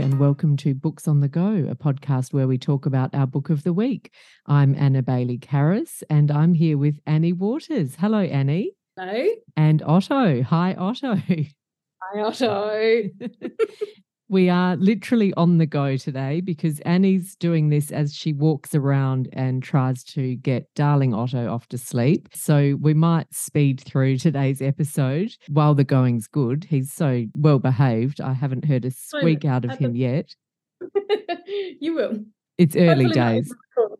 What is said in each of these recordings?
and welcome to Books on the Go, a podcast where we talk about our book of the week. I'm Anna Baillie Karas, and I'm here with Annie Waters. Hello, Annie. Hello. And Otto. Hi, Otto. Hi, Otto. We are literally on the go today because Annie's doing this as she walks around and tries to get darling Otto off to sleep. So we might speed through today's episode while the going's good. He's so well behaved. I haven't heard a squeak out of him yet. you will. It's early days.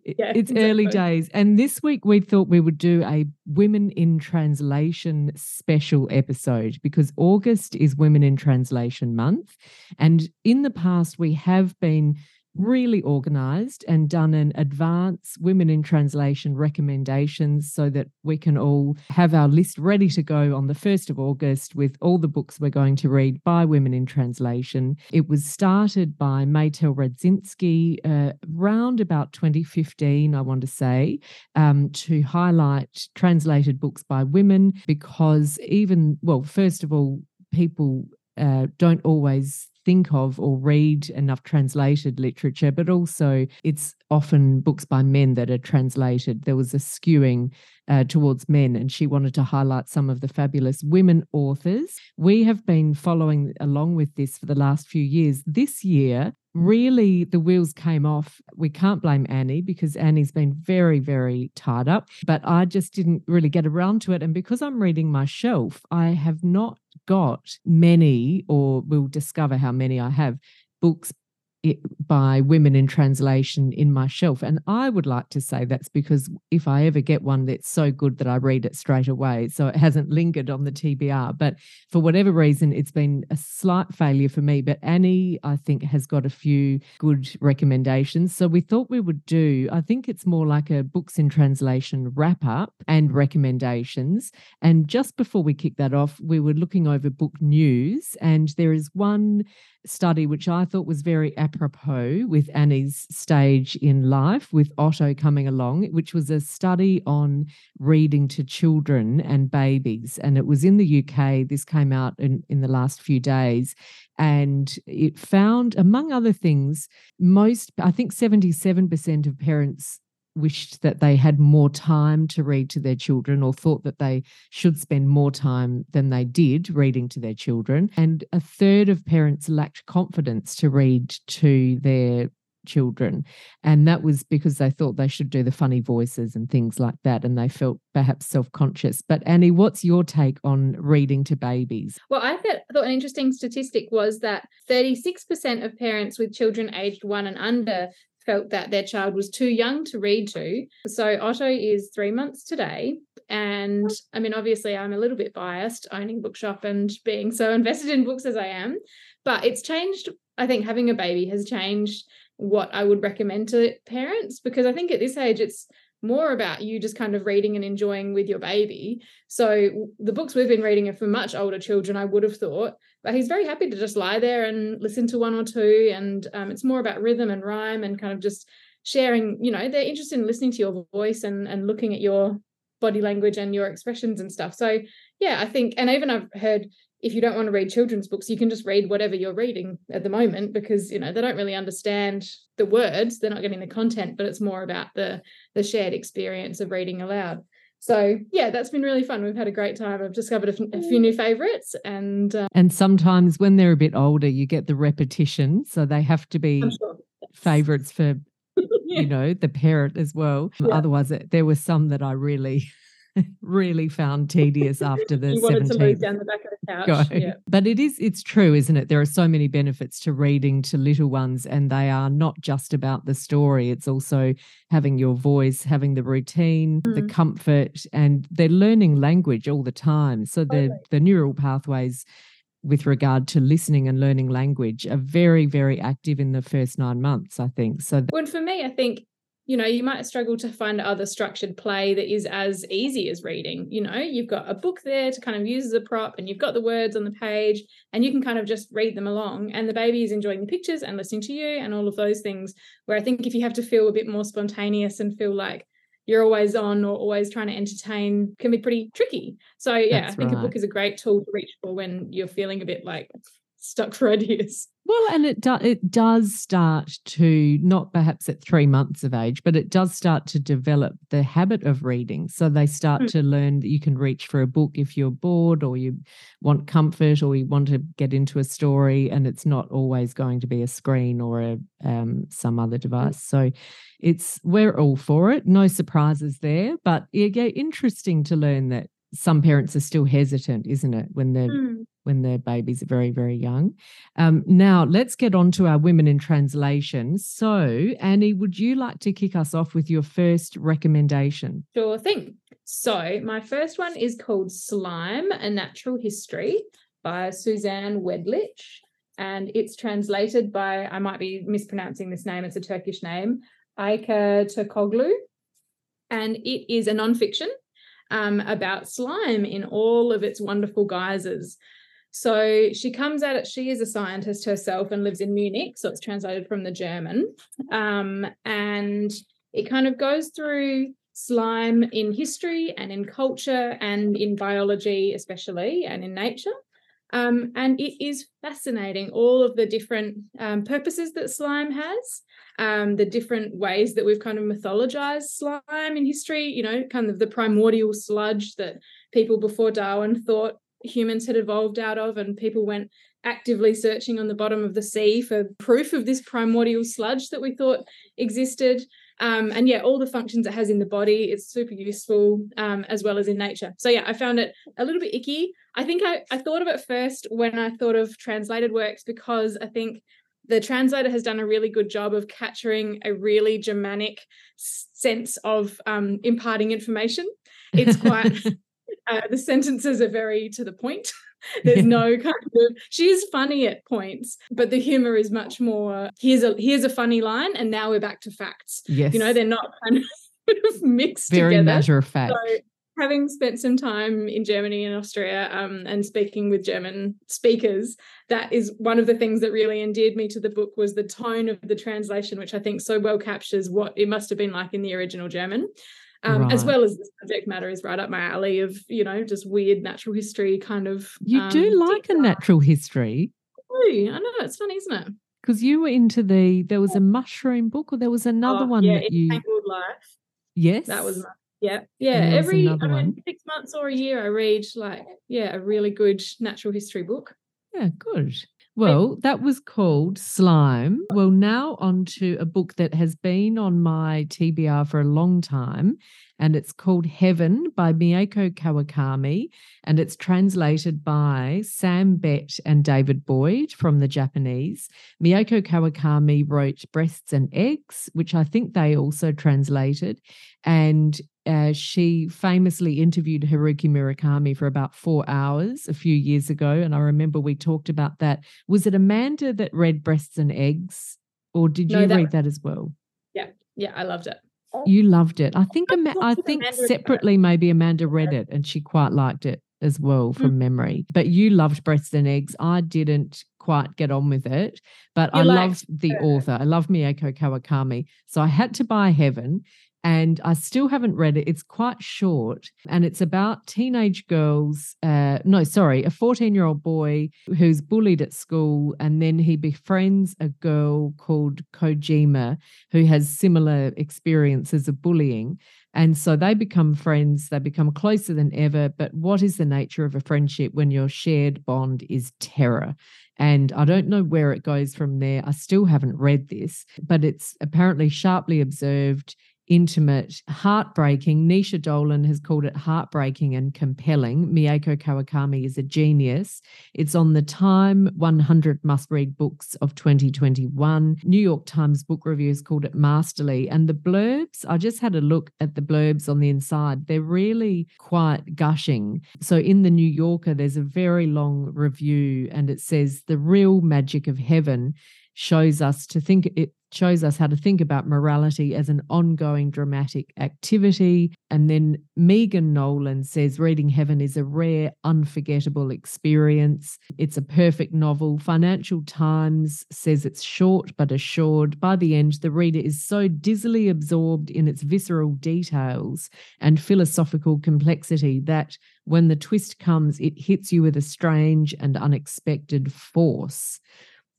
Yeah, it's exactly. early days. And this week we thought we would do a Women in Translation special episode because August is Women in Translation Month. And in the past, we have been really organized and done an advance women in translation recommendations so that we can all have our list ready to go on the 1st of August with all the books we're going to read by women in translation. It was started by Meytal Radzinski uh, around about 2015, I want to say, um, to highlight translated books by women because even, well, first of all, people uh, don't always think of or read enough translated literature, but also it's often books by men that are translated. There was a skewing uh, towards men, and she wanted to highlight some of the fabulous women authors. We have been following along with this for the last few years. This year, really the wheels came off. We can't blame Annie because Annie's been very, very tied up, but I just didn't really get around to it. And because I'm reading my shelf, I have not got many, or we'll discover how many I have, books by women in translation in my shelf. And I would like to say that's because if I ever get one that's so good that I read it straight away, so it hasn't lingered on the TBR. But for whatever reason, it's been a slight failure for me. But Annie, I think, has got a few good recommendations. So we thought we would do, I think it's more like a books in translation wrap up and recommendations. And just before we kick that off, we were looking over book news, and there is one study, which I thought was very apropos with Annie's stage in life, with Otto coming along, which was a study on reading to children and babies. And it was in the UK. This came out in, in the last few days. And it found, among other things, most, I think 77% of parents wished that they had more time to read to their children or thought that they should spend more time than they did reading to their children. And a third of parents lacked confidence to read to their children. And that was because they thought they should do the funny voices and things like that. And they felt perhaps self conscious. But Annie, what's your take on reading to babies? Well, I thought an interesting statistic was that 36% of parents with children aged one and under felt that their child was too young to read to. So Otto is three months today. And I mean, obviously, I'm a little bit biased owning bookshop and being so invested in books as I am, but it's changed. I think having a baby has changed what I would recommend to parents because I think at this age, it's more about you just kind of reading and enjoying with your baby. So the books we've been reading are for much older children, I would have thought, but he's very happy to just lie there and listen to one or two. And um, it's more about rhythm and rhyme and kind of just sharing, you know, they're interested in listening to your voice and, and looking at your body language and your expressions and stuff. So yeah, I think, and even I've heard if you don't want to read children's books, you can just read whatever you're reading at the moment because you know they don't really understand the words, they're not getting the content, but it's more about the the shared experience of reading aloud. So yeah, that's been really fun. We've had a great time. I've discovered a, f- a few new favorites, and uh, and sometimes when they're a bit older, you get the repetition, so they have to be sure. favorites for yeah. you know the parent as well. Yeah. Otherwise, there were some that I really really found tedious after the you wanted 17th to move down the back of the couch. Yeah. But it is it's true, isn't it? There are so many benefits to reading to little ones, and they are not just about the story. It's also having your voice, having the routine, mm. the comfort, and they're learning language all the time. So the okay. the neural pathways with regard to listening and learning language are very, very active in the first nine months, I think. So, well, for me, I think you know, you might struggle to find other structured play that is as easy as reading. You know, you've got a book there to kind of use as a prop, and you've got the words on the page, and you can kind of just read them along. And the baby is enjoying the pictures and listening to you and all of those things. Where I think if you have to feel a bit more spontaneous and feel like you're always on or always trying to entertain can be pretty tricky. So yeah, That's I think right. a book is a great tool to reach for when you're feeling a bit like stuck for ideas. Well, and it do, it does start to not perhaps at three months of age, but it does start to develop the habit of reading. So they start mm. to learn that you can reach for a book if you're bored or you want comfort or you want to get into a story, and it's not always going to be a screen or a um, some other mm. device. So it's we're all for it. No surprises there, but yeah, interesting to learn that some parents are still hesitant, isn't it, when they're mm. when their babies are very very young. Um, now let's get on to our women in translation. So Annie, would you like to kick us off with your first recommendation? Sure thing. So my first one is called Slime: A Natural History by Susanne Wedlich. And it's translated by, I might be mispronouncing this name, it's a Turkish name, Ayca Turkoglu. And it is a nonfiction um, about slime in all of its wonderful guises. So she comes at it, she is a scientist herself and lives in Munich. So it's translated from the German. Um, and it kind of goes through slime in history and in culture and in biology, especially, and in nature. Um, and it is fascinating all of the different um, purposes that slime has um, the different ways that we've kind of mythologized slime in history, you know, kind of the primordial sludge that people before Darwin thought humans had evolved out of, and people went actively searching on the bottom of the sea for proof of this primordial sludge that we thought existed. Um, and yeah, all the functions it has in the body, it's super useful um, as well as in nature. So yeah, I found it a little bit icky. I think I, I thought of it first when I thought of translated works because I think the translator has done a really good job of capturing a really Germanic sense of um, imparting information. It's quite, uh, the sentences are very to the point. There's no kind of, she is funny at points, but the humor is much more, here's a, here's a funny line and now we're back to facts. Yes. You know, they're not kind of mixed very together. matter of fact. So, having spent some time in Germany and Austria um, and speaking with German speakers, that is one of the things that really endeared me to the book was the tone of the translation, which I think so well captures what it must have been like in the original German. Um, right. as well as the subject matter is right up my alley of you know just weird natural history kind of you um, do like a natural history I, I know it's funny isn't it because you were into the there was a mushroom book or there was another oh, one yeah, that you Tangled Life yes that was yeah, yeah. Every I mean, six months or a year, I read like yeah a really good natural history book. Yeah, good. Well, that was called Slime. Well, now on to a book that has been on my TBR for a long time, and it's called Heaven by Mieko Kawakami, and it's translated by Sam Bett and David Boyd from the Japanese. Mieko Kawakami wrote Breasts and Eggs, which I think they also translated, and uh, she famously interviewed Haruki Murakami for about four hours a few years ago. And I remember we talked about that. Was it Amanda that read Breasts and Eggs, or did you no, that, read that as well? Yeah, yeah, I loved it. You loved it. I think Ama- I think separately maybe Amanda read it and she quite liked it as well from mm. memory. But you loved Breasts and Eggs. I didn't quite get on with it, but you I loved the her. author. I love Mieko Kawakami. So I had to buy Heaven and I still haven't read it. It's quite short and it's about teenage girls. Uh, no, sorry, a 14 year old boy who's bullied at school and then he befriends a girl called Kojima who has similar experiences of bullying. And so they become friends, they become closer than ever. But what is the nature of a friendship when your shared bond is terror? And I don't know where it goes from there. I still haven't read this, but it's apparently sharply observed intimate, heartbreaking. Naoise Dolan has called it heartbreaking and compelling. Mieko Kawakami is a genius. It's on the Time 100 Must Read Books of 2021. New York Times Book Review has called it masterly. And the blurbs, I just had a look at the blurbs on the inside. They're really quite gushing. So in the New Yorker, there's a very long review and it says, The real magic of heaven shows us to think it shows us how to think about morality as an ongoing dramatic activity. And then Megan Nolan says Reading Heaven is a rare, unforgettable experience. It's a perfect novel. Financial Times says it's short but assured. By the end, the reader is so dizzily absorbed in its visceral details and philosophical complexity that when the twist comes, it hits you with a strange and unexpected force.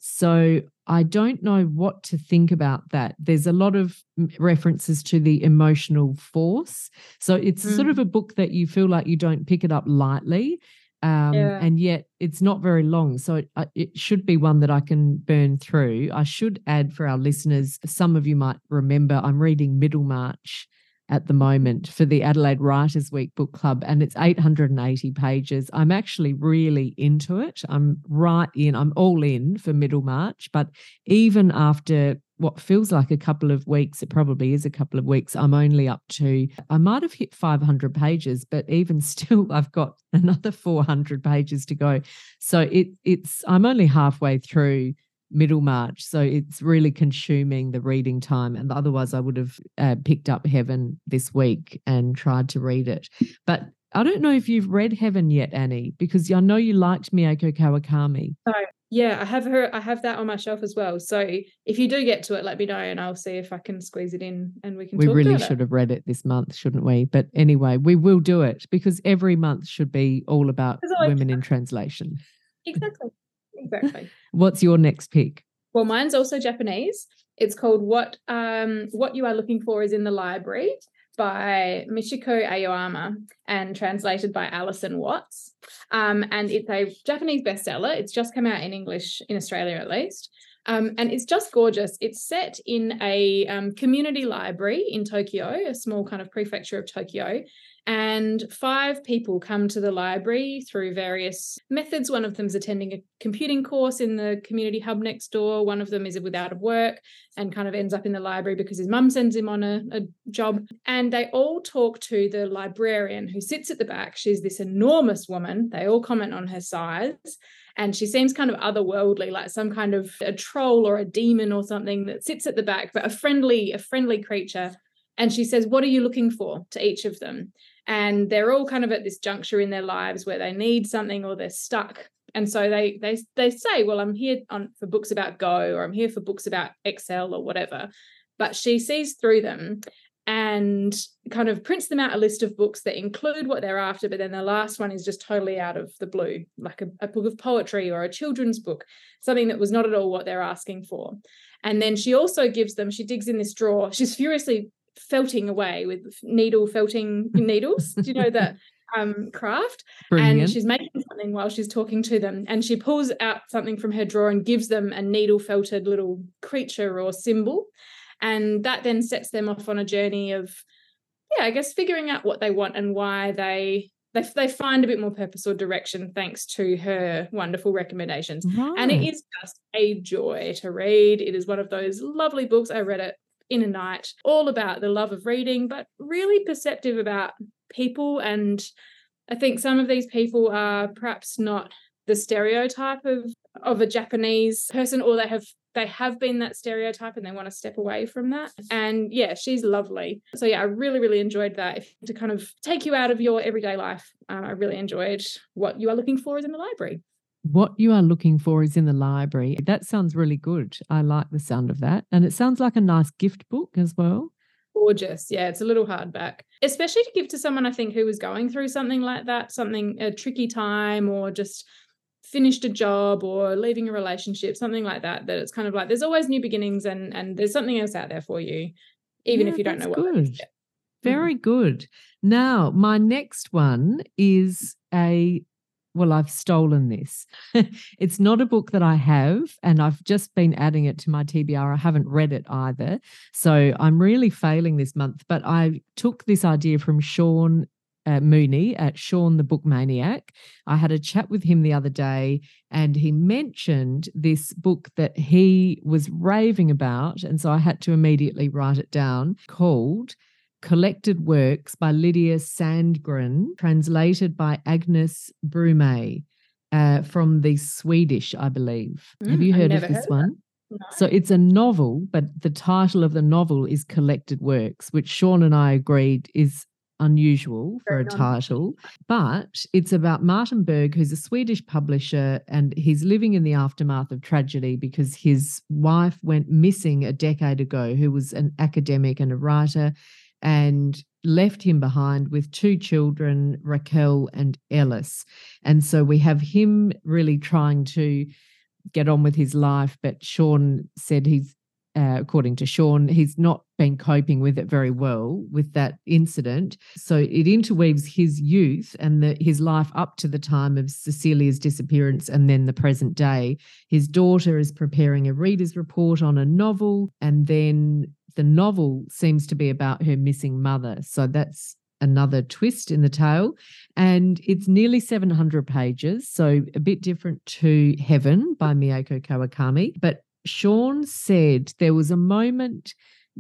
So I don't know what to think about that. There's a lot of references to the emotional force. So it's mm. sort of a book that you feel like you don't pick it up lightly. Um, yeah. And yet it's not very long. So it, uh, it should be one that I can burn through. I should add for our listeners, some of you might remember I'm reading Middlemarch at the moment for the Adelaide Writers Week book club, and it's 880 pages. I'm actually really into it. I'm right in, I'm all in for Middlemarch. But even after what feels like a couple of weeks, it probably is a couple of weeks, I'm only up to, I might have hit 500 pages, but even still, I've got another 400 pages to go. So it, it's, I'm only halfway through Middlemarch. So it's really consuming the reading time. And otherwise, I would have uh, picked up Heaven this week and tried to read it. But I don't know if you've read Heaven yet, Annie, because I know you liked Mieko Kawakami. So yeah, I have her. I have that on my shelf as well. So if you do get to it, let me know, and I'll see if I can squeeze it in, and we can. We really should it. have read it this month, shouldn't we? But anyway, we will do it because every month should be all about women in translation. Exactly. Exactly. What's your next pick? Well, mine's also Japanese. It's called What um What You Are Looking For is in the Library by Michiko Aoyama and translated by Alison Watts. Um, and it's a Japanese bestseller. It's just come out in English in Australia, at least. Um, and it's just gorgeous. It's set in a um, community library in Tokyo, a small kind of prefecture of Tokyo. And five people come to the library through various methods. One of them is attending a computing course in the community hub next door. One of them is without of work and kind of ends up in the library because his mum sends him on a, a job. And they all talk to the librarian who sits at the back. She's this enormous woman. They all comment on her size and she seems kind of otherworldly like some kind of a troll or a demon or something that sits at the back but a friendly a friendly creature and she says what are you looking for to each of them and they're all kind of at this juncture in their lives where they need something or they're stuck. And so they they they say well i'm here on for books about go or i'm here for books about excel or whatever. But she sees through them and kind of prints them out a list of books that include what they're after but then the last one is just totally out of the blue like a, a book of poetry or a children's book something that was not at all what they're asking for. And then she also gives them she digs in this drawer she's furiously felting away with needle felting needles. Do you know that um, craft? Brilliant. And she's making something while she's talking to them. And she pulls out something from her drawer and gives them a needle felted little creature or symbol. And that then sets them off on a journey of, yeah, I guess figuring out what they want and why they they, they find a bit more purpose or direction thanks to her wonderful recommendations. Right. And it is just a joy to read. It is one of those lovely books. I read it in a night, all about the love of reading, but really perceptive about people. And I think some of these people are perhaps not the stereotype of of a Japanese person, or they have they have been that stereotype and they want to step away from that. And yeah, she's lovely. So yeah, I really really enjoyed that. If, to kind of take you out of your everyday life, um, I really enjoyed what you are looking for is in the library what you are looking for is in the library. That sounds really good. I like the sound of that. And it sounds like a nice gift book as well. Gorgeous. Yeah, it's a little hardback, especially to give to someone I think who was going through something like that, something a tricky time or just finished a job or leaving a relationship, something like that. That it's kind of like there's always new beginnings and and there's something else out there for you, even yeah, if you don't know what. Good. Very mm. good. Now, my next one is a well, I've stolen this. it's not a book that I have, and I've just been adding it to my TBR. I haven't read it either. So I'm really failing this month. But I took this idea from Sean uh, Mooney at Sean the Book Maniac. I had a chat with him the other day, and he mentioned this book that he was raving about. And so I had to immediately write it down called collected works by Lydia Sandgren, translated by Agnes Broomé uh, from the Swedish, I believe. Mm, Have you heard of this heard one? No. So it's a novel, but the title of the novel is Collected Works, which Sean and I agreed is unusual for a title, but it's about Martin Berg, who's a Swedish publisher, and he's living in the aftermath of tragedy because his wife went missing a decade ago, who was an academic and a writer, and left him behind with two children, Raquel and Ellis. And so we have him really trying to get on with his life, but Sean said he's uh, according to Sean, he's not been coping with it very well with that incident. So it interweaves his youth and the, his life up to the time of Cecilia's disappearance and then the present day. His daughter is preparing a reader's report on a novel, and then the novel seems to be about her missing mother. So that's another twist in the tale. And it's nearly 700 pages, so a bit different to Heaven by Mieko Kawakami. But Sean said there was a moment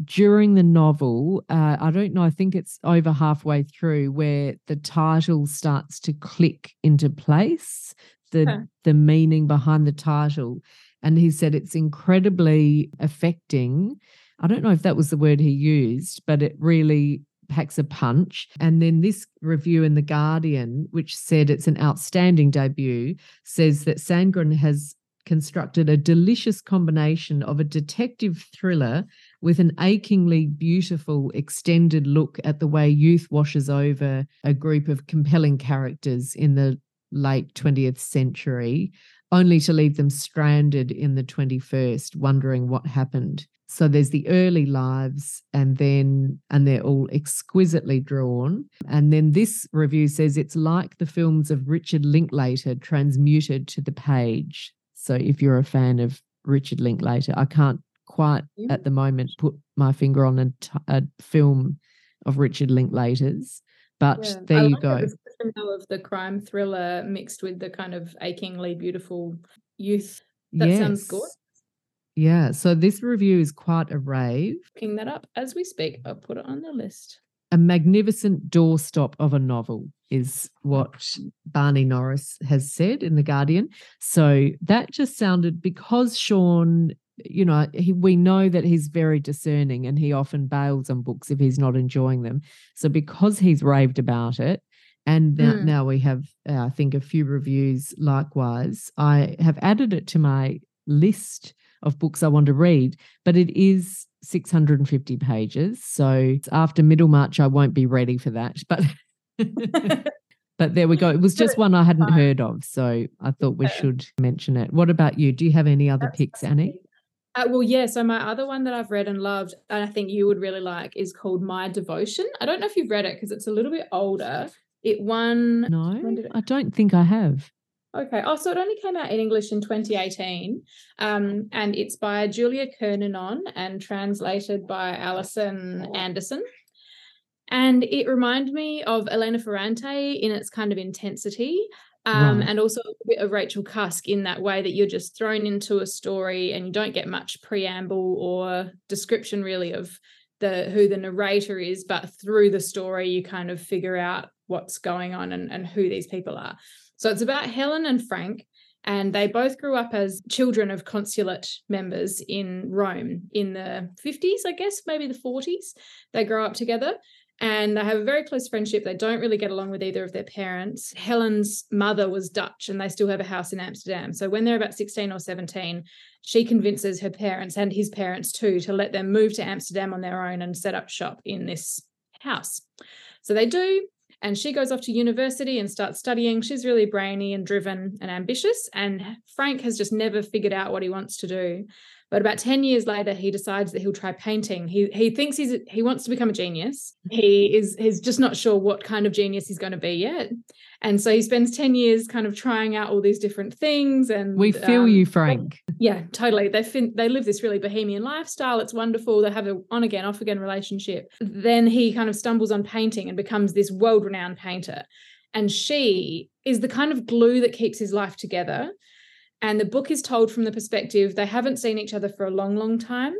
during the novel, uh, I don't know, I think it's over halfway through, where the title starts to click into place, the huh. the meaning behind the title. And he said it's incredibly affecting. I don't know if that was the word he used, but it really packs a punch. And then this review in The Guardian, which said it's an outstanding debut, says that Sandgren has constructed a delicious combination of a detective thriller with an achingly beautiful extended look at the way youth washes over a group of compelling characters in the late 20th century, only to leave them stranded in the 21st, wondering what happened. So there's the early lives, and then, and they're all exquisitely drawn. And then this review says it's like the films of Richard Linklater transmuted to the page. So if you're a fan of Richard Linklater, I can't quite yeah. at the moment put my finger on a, t- a film of Richard Linklater's, but yeah. there I you like go. Of the crime thriller mixed with the kind of achingly beautiful youth. That yes. sounds good. Yeah. So this review is quite a rave. Picking that up as we speak. I'll put it on the list a magnificent doorstop of a novel is what Barney Norris has said in The Guardian. So that just sounded because Sean, you know, he, we know that he's very discerning and he often bails on books if he's not enjoying them. So because he's raved about it, and now, mm. now we have, uh, I think, a few reviews likewise, I have added it to my list of books I want to read, but it is 650 pages. So after Middlemarch, I won't be ready for that. But but there we go. It was just one I hadn't heard of. So I thought we should mention it. What about you? Do you have any other picks, Annie? Uh, well, yeah. So my other one that I've read and loved, and I think you would really like, is called My Devotion. I don't know if you've read it because it's a little bit older. It won. No, it... I don't think I have. Okay. Oh, so it only came out in English in 2018. Um, and it's by Julia Kerninon and translated by Alison Anderson. And it reminded me of Elena Ferrante in its kind of intensity. Um, right. and also a bit of Rachel Cusk in that way that you're just thrown into a story and you don't get much preamble or description really of the who the narrator is, but through the story you kind of figure out what's going on and, and who these people are. So it's about Helen and Frank, and they both grew up as children of consulate members in Rome in the 50s, I guess, maybe the 40s. They grow up together and they have a very close friendship. They don't really get along with either of their parents. Helen's mother was Dutch and they still have a house in Amsterdam. So when they're about 16 or 17, she convinces her parents and his parents too to let them move to Amsterdam on their own and set up shop in this house. So they do and she goes off to university and starts studying. She's really brainy and driven and ambitious. And Frank has just never figured out what he wants to do. But about 10 years later, he decides that he'll try painting. He he thinks he's he wants to become a genius. He is he's just not sure what kind of genius he's going to be yet. And so he spends 10 years kind of trying out all these different things. And we feel um, you, Frank. Yeah, totally. They fin- they live this really bohemian lifestyle. It's wonderful. They have a on again, off again relationship. Then he kind of stumbles on painting and becomes this world renowned painter. And she is the kind of glue that keeps his life together. And the book is told from the perspective they haven't seen each other for a long, long time.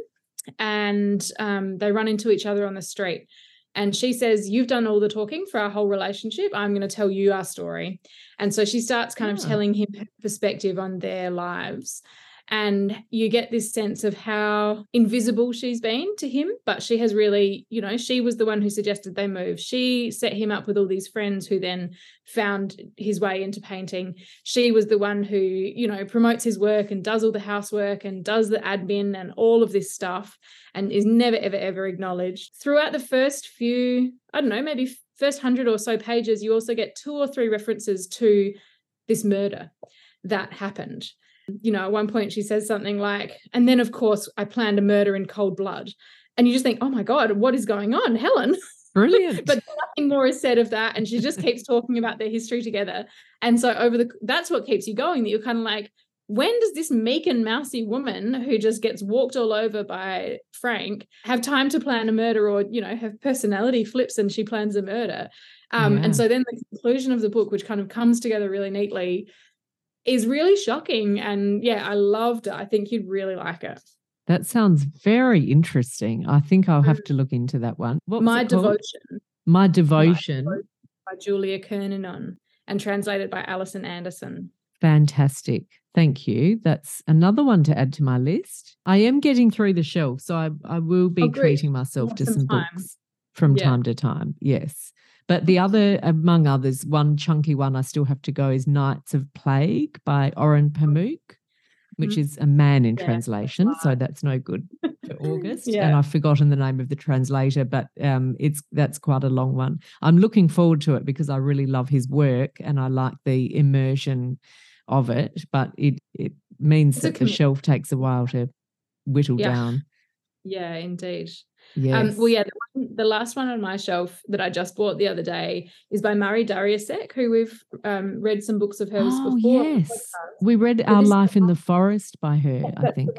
And um, they run into each other on the street. And she says, You've done all the talking for our whole relationship. I'm going to tell you our story. And so she starts kind of ah. telling him her perspective on their lives. And you get this sense of how invisible she's been to him, but she has really, you know, she was the one who suggested they move. She set him up with all these friends who then found his way into painting. She was the one who, you know, promotes his work and does all the housework and does the admin and all of this stuff and is never, ever, ever acknowledged. Throughout the first few, I don't know, maybe first hundred or so pages, you also get two or three references to this murder that happened you know, at one point she says something like, and then of course I planned a murder in cold blood. And you just think, oh my God, what is going on, Helen? Brilliant. but nothing more is said of that. And she just keeps talking about their history together. And so over the that's what keeps you going, that you're kind of like, when does this meek and mousy woman who just gets walked all over by Frank have time to plan a murder or, you know, have personality flips and she plans a murder? Um, yeah. And so then the conclusion of the book, which kind of comes together really neatly, is really shocking. And yeah, I loved it. I think you'd really like it. That sounds very interesting. I think I'll have mm. to look into that one. My Devotion. My Devotion. by Julia Kerninon and translated by Alison Anderson. Fantastic. Thank you. That's another one to add to my list. I am getting through the shelf, so I, I will be oh, treating myself to some books from yeah. time to time. Yes. But the other, among others, one chunky one I still have to go is Nights of Plague by Orhan Pamuk, which mm-hmm. is a man in yeah, translation. So that's no good for August. yeah. And I've forgotten the name of the translator, but um, it's that's quite a long one. I'm looking forward to it because I really love his work and I like the immersion of it. But it it means it's that the shelf takes a while to whittle yeah. down. Yeah, indeed. Yes. Um, well, yeah, the, one, the, last one on my shelf that I just bought the other day is by Marie Darrieussecq, who we've um, read some books of hers oh, before. Yes, we read Our Life in the Forest by her, I think.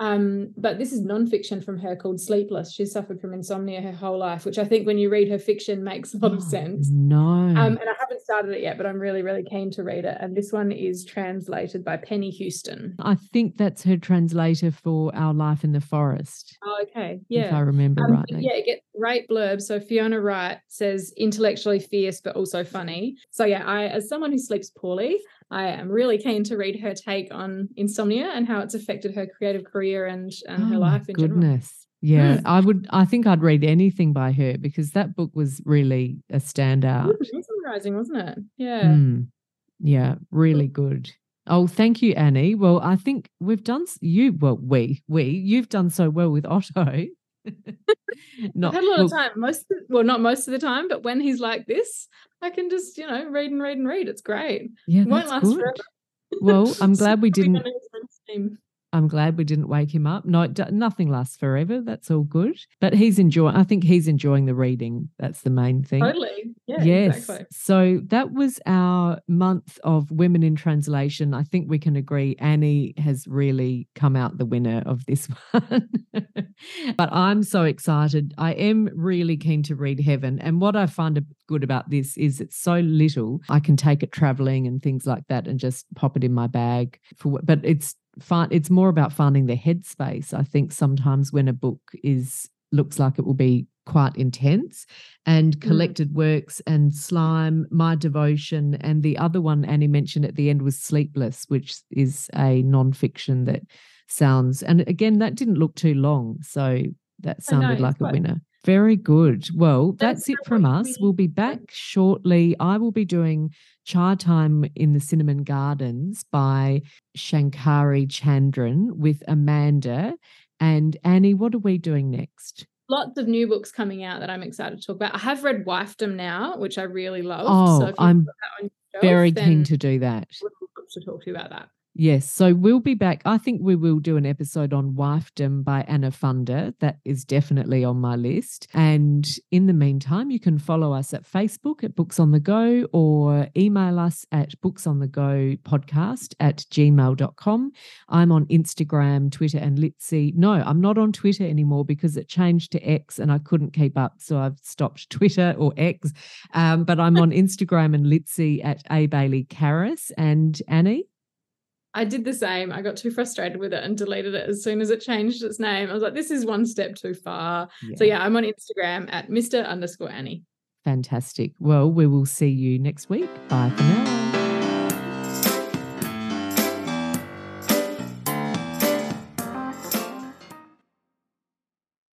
Um, but this is nonfiction from her called Sleepless. She's suffered from insomnia her whole life, which I think when you read her fiction makes a lot of oh, sense. No. Um, and I haven't started it yet, but I'm really, really keen to read it. And this one is translated by Penny Hueston. I think that's her translator for Our Life in the Forest. Oh, okay. Yeah. If I remember um, rightly. Yeah, get great blurb. So Fiona Wright says intellectually fierce, but also funny. So yeah, I as someone who sleeps poorly, I am really keen to read her take on insomnia and how it's affected her creative career and, and oh her life in goodness. General. Yeah, mm. I would. I think I'd read anything by her because that book was really a standout. Mesmerizing, wasn't it? Yeah. Mm. Yeah, really good. Oh, thank you, Annie. Well, I think we've done you. Well, we we you've done so well with Otto. not, I've had a lot of time. Most well, not most of the time, but when he's like this, I can just, you know, read and read and read. It's great. Yeah, it won't last good. forever. Well, I'm glad we didn't. I'm glad we didn't wake him up. No, nothing lasts forever. That's all good. But he's enjoying. I think he's enjoying the reading. That's the main thing. Totally. Yeah. Yes. Exactly. So that was our month of women in translation. I think we can agree Annie has really come out the winner of this one. but I'm so excited. I am really keen to read Heaven. And what I find good about this is it's so little. I can take it traveling and things like that and just pop it in my bag. For but it's find it's more about finding the headspace. I think sometimes when a book is looks like it will be quite intense and mm. collected works and slime my devotion and the other one annie mentioned at the end was sleepless which is a non-fiction that sounds and again that didn't look too long so that sounded know, like a winner very good. Well, that's, that's it from us. We'll be back shortly. I will be doing Chai Time in the Cinnamon Gardens by Shankari Chandran with Amanda. And Annie, what are we doing next? Lots of new books coming out that I'm excited to talk about. I have read Wifedom now, which I really love. Oh, so I'm very keen to do that. To talk to you about that. Yes. So we'll be back. I think we will do an episode on Wifedom by Anna Funder. That is definitely on my list. And in the meantime, you can follow us at Facebook at Books on the Go or email us at Books on the Go podcast at gmail.com. I'm on Instagram, Twitter, and Litsy. No, I'm not on Twitter anymore because it changed to X and I couldn't keep up. So I've stopped Twitter or X. Um, but I'm on Instagram and Litsy at A Baillie Karas and Annie. I did the same. I got too frustrated with it and deleted it as soon as it changed its name. I was like, this is one step too far. Yeah. So yeah, I'm on Instagram at Mr. underscore Annie. Fantastic. Well, we will see you next week. Bye for now.